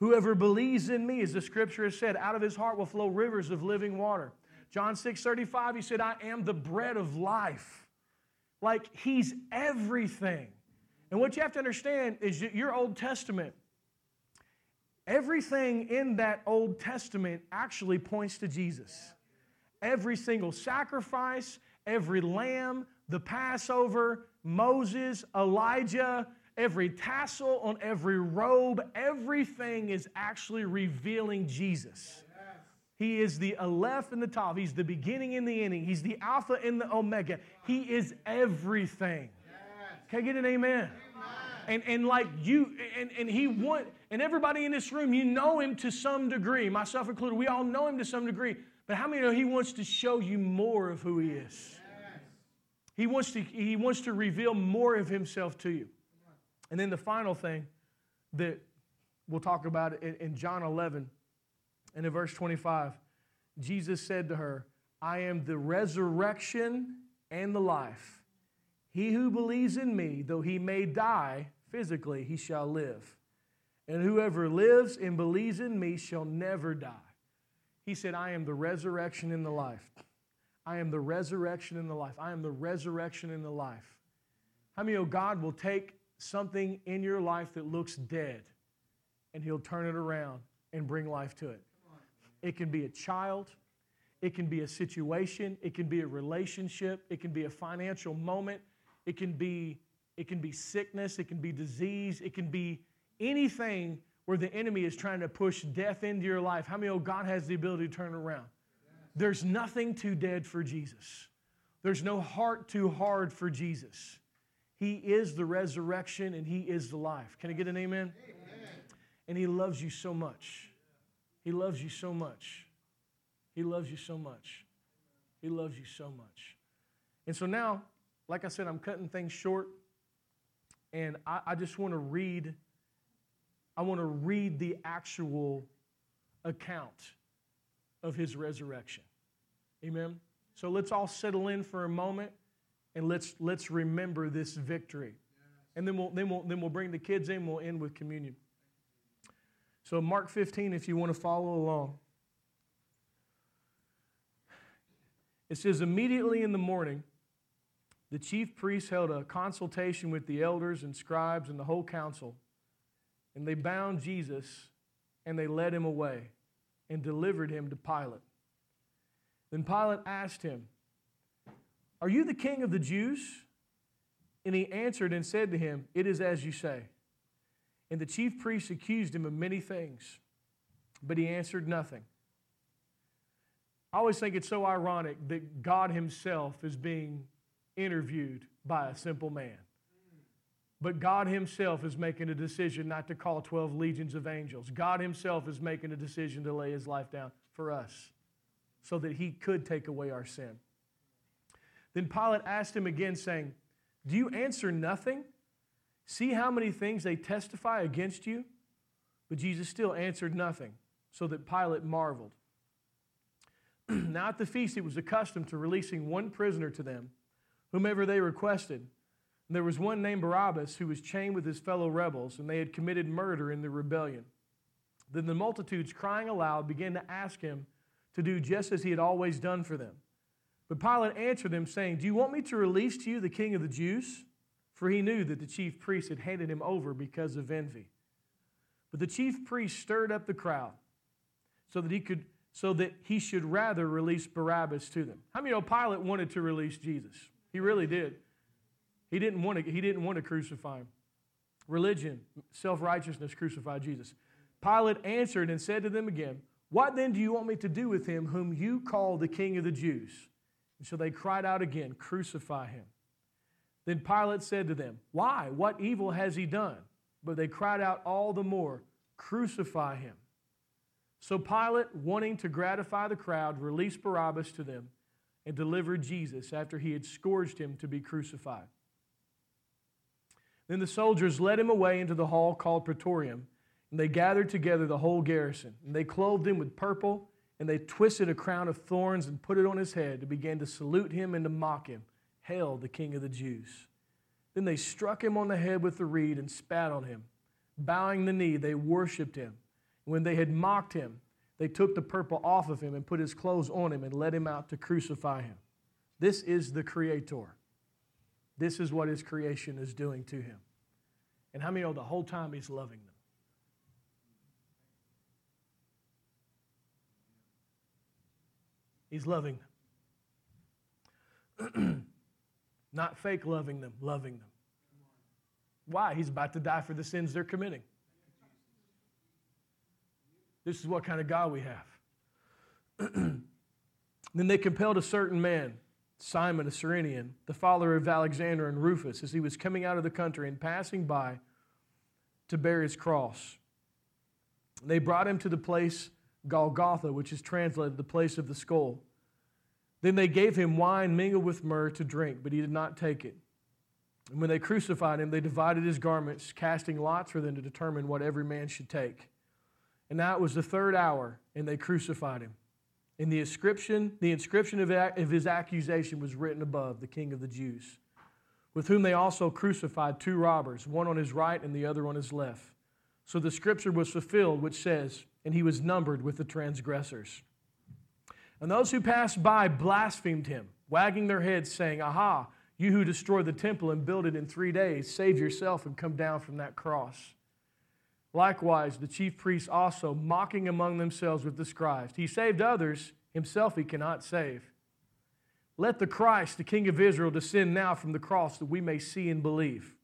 Whoever believes in me, as the scripture has said, out of his heart will flow rivers of living water. John 6 35, he said, I am the bread of life. Like he's everything. And what you have to understand is that your Old Testament, everything in that Old Testament actually points to Jesus. Every single sacrifice, every lamb, the Passover, Moses, Elijah, every tassel on every robe, everything is actually revealing Jesus. He is the Aleph and the Tav. He's the beginning and the ending. He's the Alpha and the Omega. He is everything. Can I get an amen? And, and like you, and, and he want, and everybody in this room, you know him to some degree, myself included. We all know him to some degree. But how many know he wants to show you more of who he is? He wants to, he wants to reveal more of himself to you. And then the final thing that we'll talk about in, in John 11 and in verse 25, Jesus said to her, I am the resurrection and the life. He who believes in me, though he may die physically, he shall live. And whoever lives and believes in me shall never die. He said, I am the resurrection and the life. I am the resurrection and the life. I am the resurrection and the life. How many know God will take something in your life that looks dead and He'll turn it around and bring life to it? It can be a child, it can be a situation, it can be a relationship, it can be a financial moment, it can be it can be sickness, it can be disease, it can be anything where the enemy is trying to push death into your life. How many know God has the ability to turn around? There's nothing too dead for Jesus. There's no heart too hard for Jesus. He is the resurrection and He is the life. Can I get an amen? amen? And He loves you so much. He loves you so much. He loves you so much. He loves you so much. And so now, like I said, I'm cutting things short. And I, I just want to read, I want to read the actual account of his resurrection. Amen. So let's all settle in for a moment and let's let's remember this victory. And then we'll then we'll then we'll bring the kids in, we'll end with communion. So, Mark 15, if you want to follow along. It says, immediately in the morning, the chief priests held a consultation with the elders and scribes and the whole council, and they bound Jesus and they led him away and delivered him to Pilate. Then Pilate asked him, Are you the king of the Jews? And he answered and said to him, It is as you say. And the chief priests accused him of many things, but he answered nothing. I always think it's so ironic that God Himself is being interviewed by a simple man. But God Himself is making a decision not to call 12 legions of angels. God Himself is making a decision to lay His life down for us so that He could take away our sin. Then Pilate asked him again, saying, Do you answer nothing? See how many things they testify against you? But Jesus still answered nothing, so that Pilate marveled. now at the feast, it was accustomed to releasing one prisoner to them, whomever they requested. And there was one named Barabbas who was chained with his fellow rebels, and they had committed murder in the rebellion. Then the multitudes, crying aloud, began to ask him to do just as he had always done for them. But Pilate answered them, saying, Do you want me to release to you the king of the Jews? For he knew that the chief priests had handed him over because of envy. But the chief priests stirred up the crowd so that he could so that he should rather release Barabbas to them. How many know Pilate wanted to release Jesus? He really did. He didn't want to, he didn't want to crucify him. Religion, self righteousness crucified Jesus. Pilate answered and said to them again, What then do you want me to do with him whom you call the king of the Jews? And so they cried out again, Crucify him. Then Pilate said to them, Why? What evil has he done? But they cried out all the more, Crucify him. So Pilate, wanting to gratify the crowd, released Barabbas to them and delivered Jesus after he had scourged him to be crucified. Then the soldiers led him away into the hall called Praetorium, and they gathered together the whole garrison. And they clothed him with purple, and they twisted a crown of thorns and put it on his head and began to salute him and to mock him. Hail, the King of the Jews. Then they struck him on the head with the reed and spat on him. Bowing the knee, they worshiped him. When they had mocked him, they took the purple off of him and put his clothes on him and led him out to crucify him. This is the Creator. This is what his creation is doing to him. And how many know the whole time he's loving them? He's loving them. Not fake loving them, loving them. Why? He's about to die for the sins they're committing. This is what kind of God we have. then they compelled a certain man, Simon, a Cyrenian, the father of Alexander and Rufus, as he was coming out of the country and passing by to bear his cross. They brought him to the place Golgotha, which is translated the place of the skull. Then they gave him wine mingled with myrrh to drink, but he did not take it. And when they crucified him, they divided his garments, casting lots for them to determine what every man should take. And now it was the third hour, and they crucified him. And the inscription, the inscription of, of his accusation was written above, the King of the Jews, with whom they also crucified two robbers, one on his right and the other on his left. So the scripture was fulfilled, which says, And he was numbered with the transgressors. And those who passed by blasphemed him, wagging their heads, saying, Aha, you who destroy the temple and build it in three days, save yourself and come down from that cross. Likewise, the chief priests also, mocking among themselves with the scribes. He saved others, himself he cannot save. Let the Christ, the King of Israel, descend now from the cross that we may see and believe.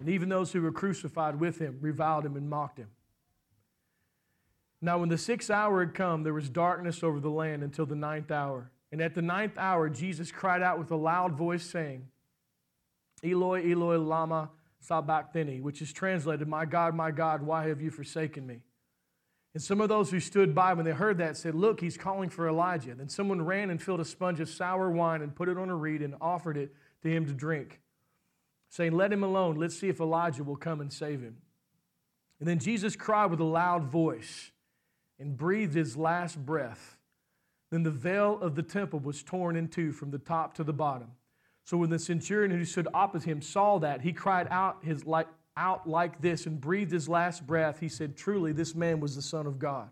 And even those who were crucified with him reviled him and mocked him. Now, when the sixth hour had come, there was darkness over the land until the ninth hour. And at the ninth hour, Jesus cried out with a loud voice, saying, Eloi, Eloi, Lama sabachthani, which is translated, My God, my God, why have you forsaken me? And some of those who stood by when they heard that said, Look, he's calling for Elijah. Then someone ran and filled a sponge of sour wine and put it on a reed and offered it to him to drink, saying, Let him alone. Let's see if Elijah will come and save him. And then Jesus cried with a loud voice and breathed his last breath. Then the veil of the temple was torn in two from the top to the bottom. So when the centurion who stood opposite him saw that, he cried out, his, like, out like this and breathed his last breath. He said, Truly, this man was the Son of God.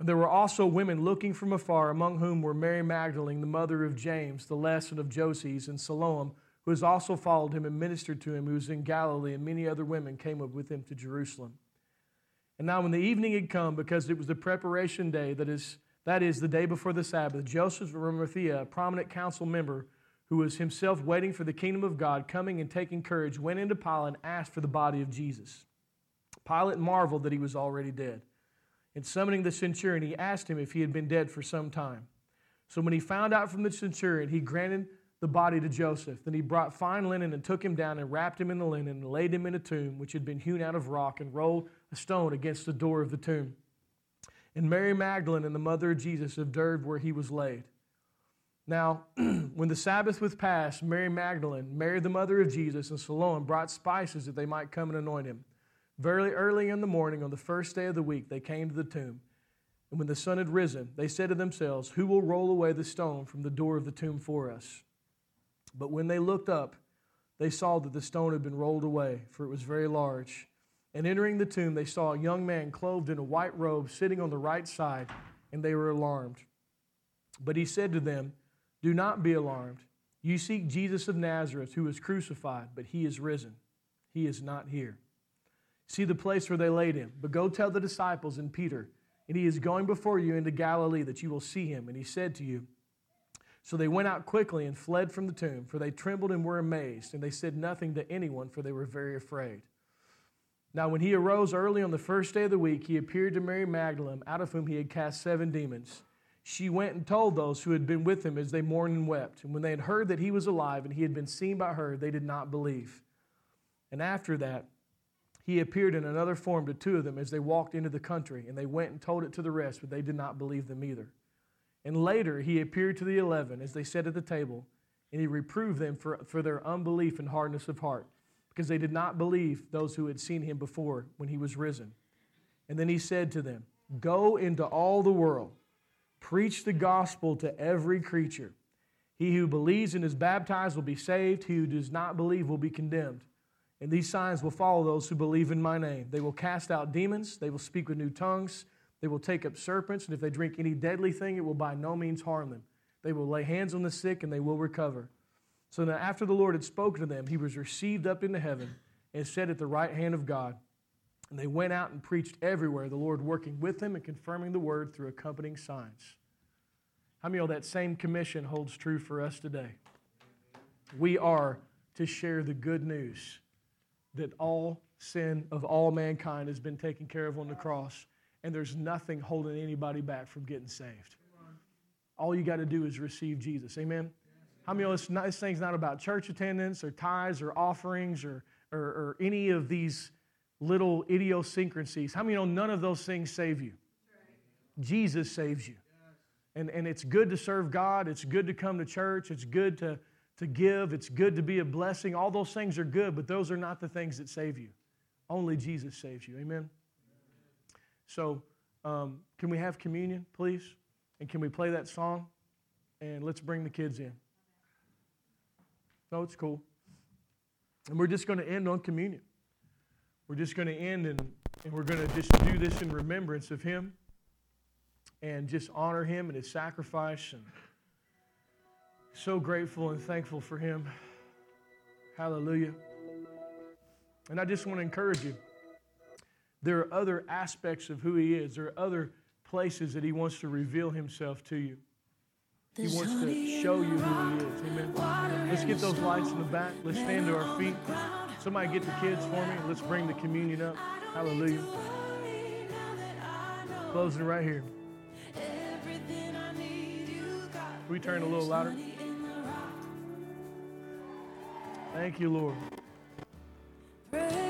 And there were also women looking from afar, among whom were Mary Magdalene, the mother of James, the lesson of Joses, and Salome, who has also followed him and ministered to him, who was in Galilee, and many other women came up with him to Jerusalem. And now, when the evening had come, because it was the preparation day, that is, that is the day before the Sabbath, Joseph of Arimathea, a prominent council member who was himself waiting for the kingdom of God, coming and taking courage, went into Pilate and asked for the body of Jesus. Pilate marveled that he was already dead. And summoning the centurion, he asked him if he had been dead for some time. So when he found out from the centurion, he granted the body to Joseph. Then he brought fine linen and took him down and wrapped him in the linen and laid him in a tomb which had been hewn out of rock and rolled a stone against the door of the tomb. And Mary Magdalene and the mother of Jesus observed where he was laid. Now, when the Sabbath was past, Mary Magdalene, Mary the mother of Jesus, and Salome brought spices that they might come and anoint him. Very early in the morning, on the first day of the week, they came to the tomb. And when the sun had risen, they said to themselves, Who will roll away the stone from the door of the tomb for us? But when they looked up, they saw that the stone had been rolled away, for it was very large. And entering the tomb, they saw a young man clothed in a white robe sitting on the right side, and they were alarmed. But he said to them, Do not be alarmed. You seek Jesus of Nazareth, who was crucified, but he is risen. He is not here. See the place where they laid him. But go tell the disciples and Peter, and he is going before you into Galilee, that you will see him. And he said to you, so they went out quickly and fled from the tomb, for they trembled and were amazed, and they said nothing to anyone, for they were very afraid. Now, when he arose early on the first day of the week, he appeared to Mary Magdalene, out of whom he had cast seven demons. She went and told those who had been with him as they mourned and wept. And when they had heard that he was alive and he had been seen by her, they did not believe. And after that, he appeared in another form to two of them as they walked into the country, and they went and told it to the rest, but they did not believe them either. And later he appeared to the eleven as they sat at the table, and he reproved them for, for their unbelief and hardness of heart, because they did not believe those who had seen him before when he was risen. And then he said to them, Go into all the world, preach the gospel to every creature. He who believes and is baptized will be saved, he who does not believe will be condemned. And these signs will follow those who believe in my name. They will cast out demons, they will speak with new tongues. They will take up serpents, and if they drink any deadly thing, it will by no means harm them. They will lay hands on the sick, and they will recover. So now, after the Lord had spoken to them, he was received up into heaven and sat at the right hand of God. And they went out and preached everywhere, the Lord working with them and confirming the word through accompanying signs. How many know that same commission holds true for us today? We are to share the good news that all sin of all mankind has been taken care of on the cross and there's nothing holding anybody back from getting saved. All you got to do is receive Jesus. Amen? How many of us, this thing's not about church attendance or tithes or offerings or, or, or any of these little idiosyncrasies. How many know none of those things save you? Jesus saves you. And, and it's good to serve God. It's good to come to church. It's good to, to give. It's good to be a blessing. All those things are good, but those are not the things that save you. Only Jesus saves you. Amen? So, um, can we have communion, please? And can we play that song? And let's bring the kids in. No, it's cool. And we're just going to end on communion. We're just going to end and, and we're going to just do this in remembrance of Him and just honor Him and His sacrifice. And so grateful and thankful for Him. Hallelujah. And I just want to encourage you. There are other aspects of who He is, there are other places that He wants to reveal Himself to you. He wants to show you who He is. Amen. Let's get those lights in the back. Let's stand to our feet. Somebody get the kids for me. Let's bring the communion up. Hallelujah. Closing right here. We turn a little louder? Thank you, Lord.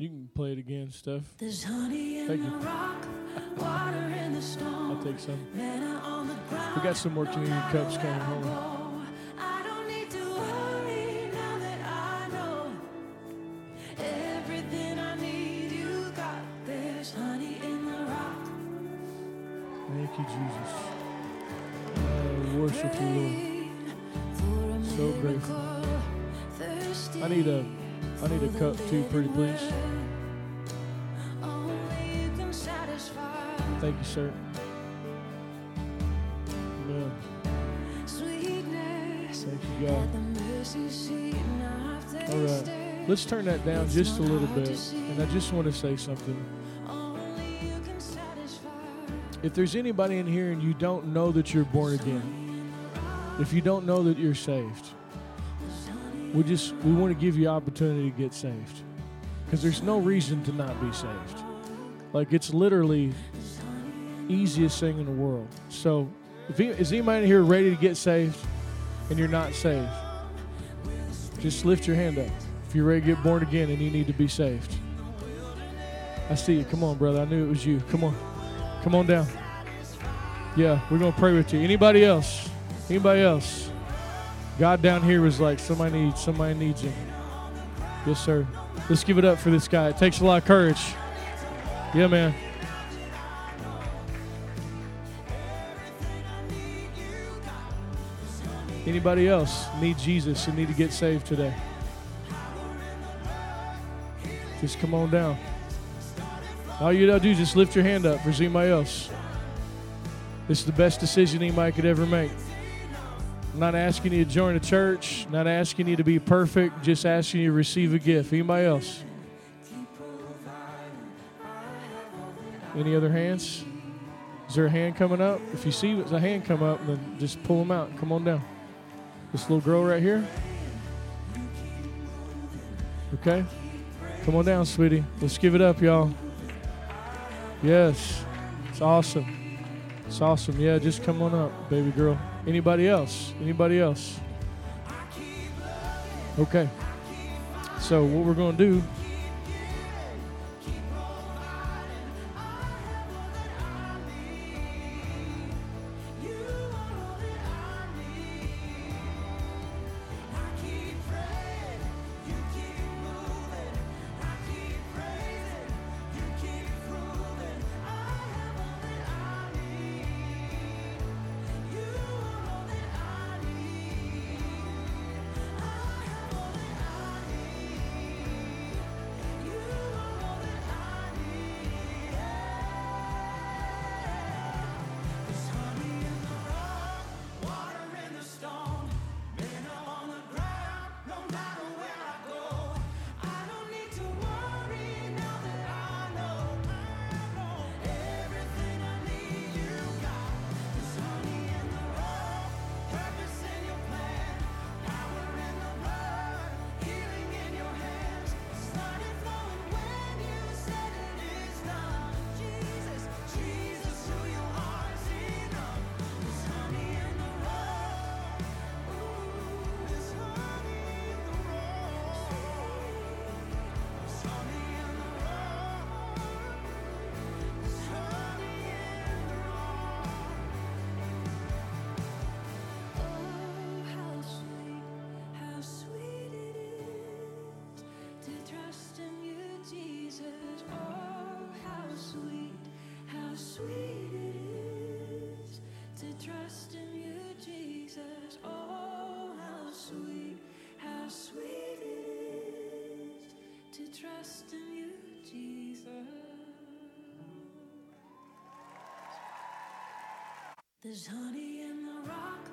You can play it again, Steph. There's honey in Thank the you. rock, water in the I'll take some. Manna on the ground. We got some more communion cups coming. Hold please. Only you can satisfy. Thank you, sir. Amen. Sweetness Thank you, God. at the mercy seat. Now I've All right. Let's turn that down just a little bit. And I just want to say something. Only you can satisfy. If there's anybody in here and you don't know that you're born again, if you don't know that you're saved, we just we want to give you opportunity to get saved. Because there's no reason to not be saved. Like it's literally easiest thing in the world. So, if he, is anybody here ready to get saved and you're not saved? Just lift your hand up. If you're ready to get born again and you need to be saved. I see you. Come on, brother. I knew it was you. Come on. Come on down. Yeah, we're gonna pray with you. Anybody else? Anybody else? God down here was like, somebody needs, somebody needs him. Yes, sir. Let's give it up for this guy. It takes a lot of courage. Yeah, man. Anybody else need Jesus and need to get saved today? Just come on down. All you gotta do is just lift your hand up for anybody else. This is the best decision anybody could ever make. Not asking you to join a church, not asking you to be perfect, just asking you to receive a gift. Anybody else? Any other hands? Is there a hand coming up? If you see a hand come up, then just pull them out. Come on down. This little girl right here. Okay? Come on down, sweetie. Let's give it up, y'all. Yes. It's awesome. It's awesome. Yeah, just come on up, baby girl. Anybody else? Anybody else? Okay. So what we're going to do There's honey in the rock,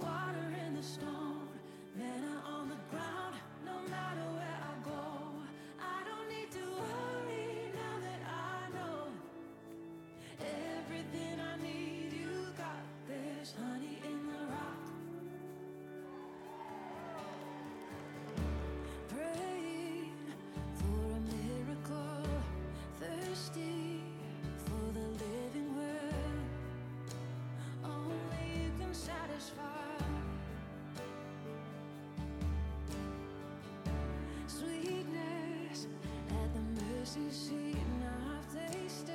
water in the storm. you see, and I've tasted.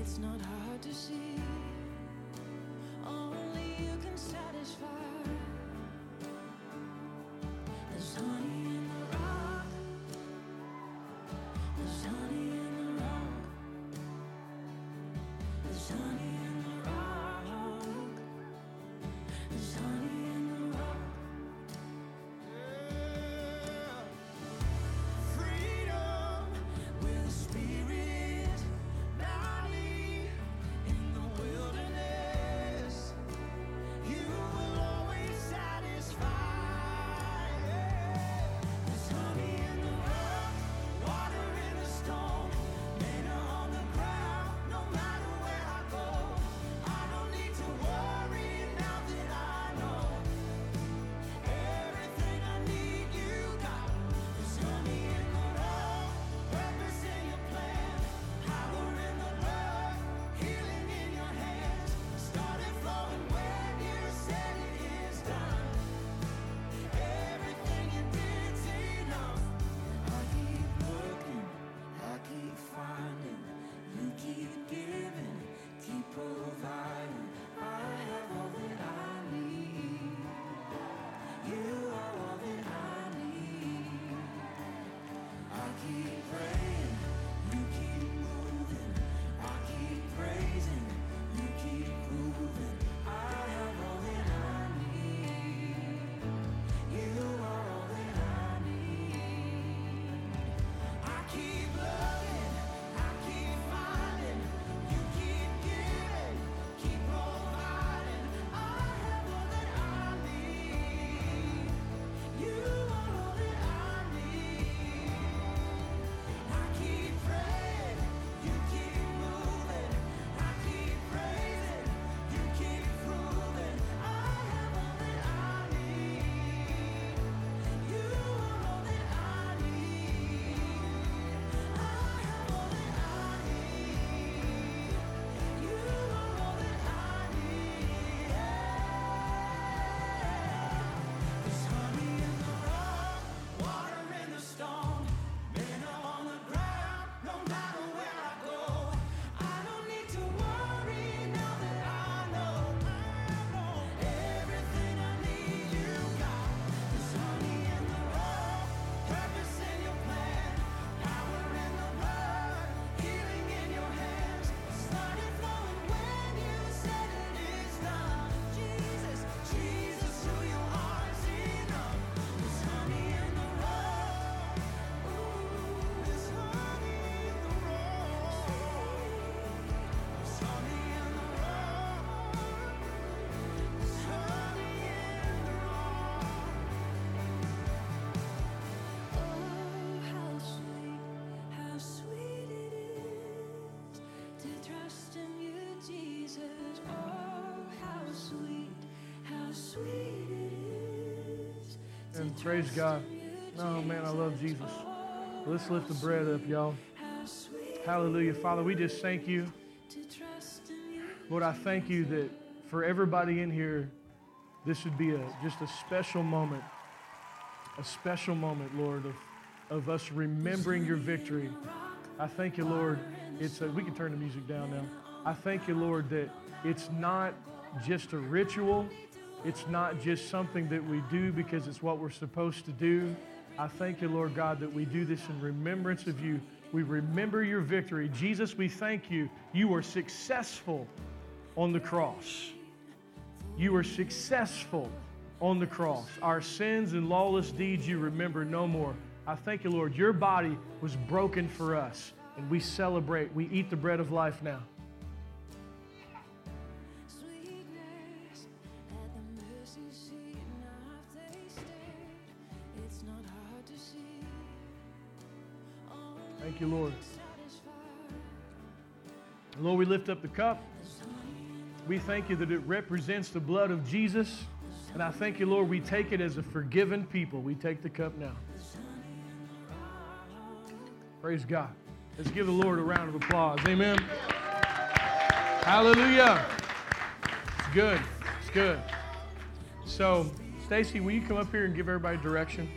It's not hard to see. Only you can satisfy. There's only And praise God. Oh, man, I love Jesus. Let's lift the bread up, y'all. Hallelujah. Father, we just thank you. Lord, I thank you that for everybody in here, this would be a, just a special moment, a special moment, Lord, of, of us remembering your victory. I thank you, Lord. It's a, we can turn the music down now. I thank you, Lord, that it's not just a ritual, it's not just something that we do because it's what we're supposed to do. I thank you, Lord God, that we do this in remembrance of you. We remember your victory. Jesus, we thank you. You were successful on the cross. You were successful on the cross. Our sins and lawless deeds you remember no more. I thank you, Lord. Your body was broken for us, and we celebrate. We eat the bread of life now. Thank you, Lord. Lord, we lift up the cup. We thank you that it represents the blood of Jesus. And I thank you, Lord, we take it as a forgiven people. We take the cup now. Praise God. Let's give the Lord a round of applause. Amen. Hallelujah. It's good. It's good. So, Stacy, will you come up here and give everybody direction?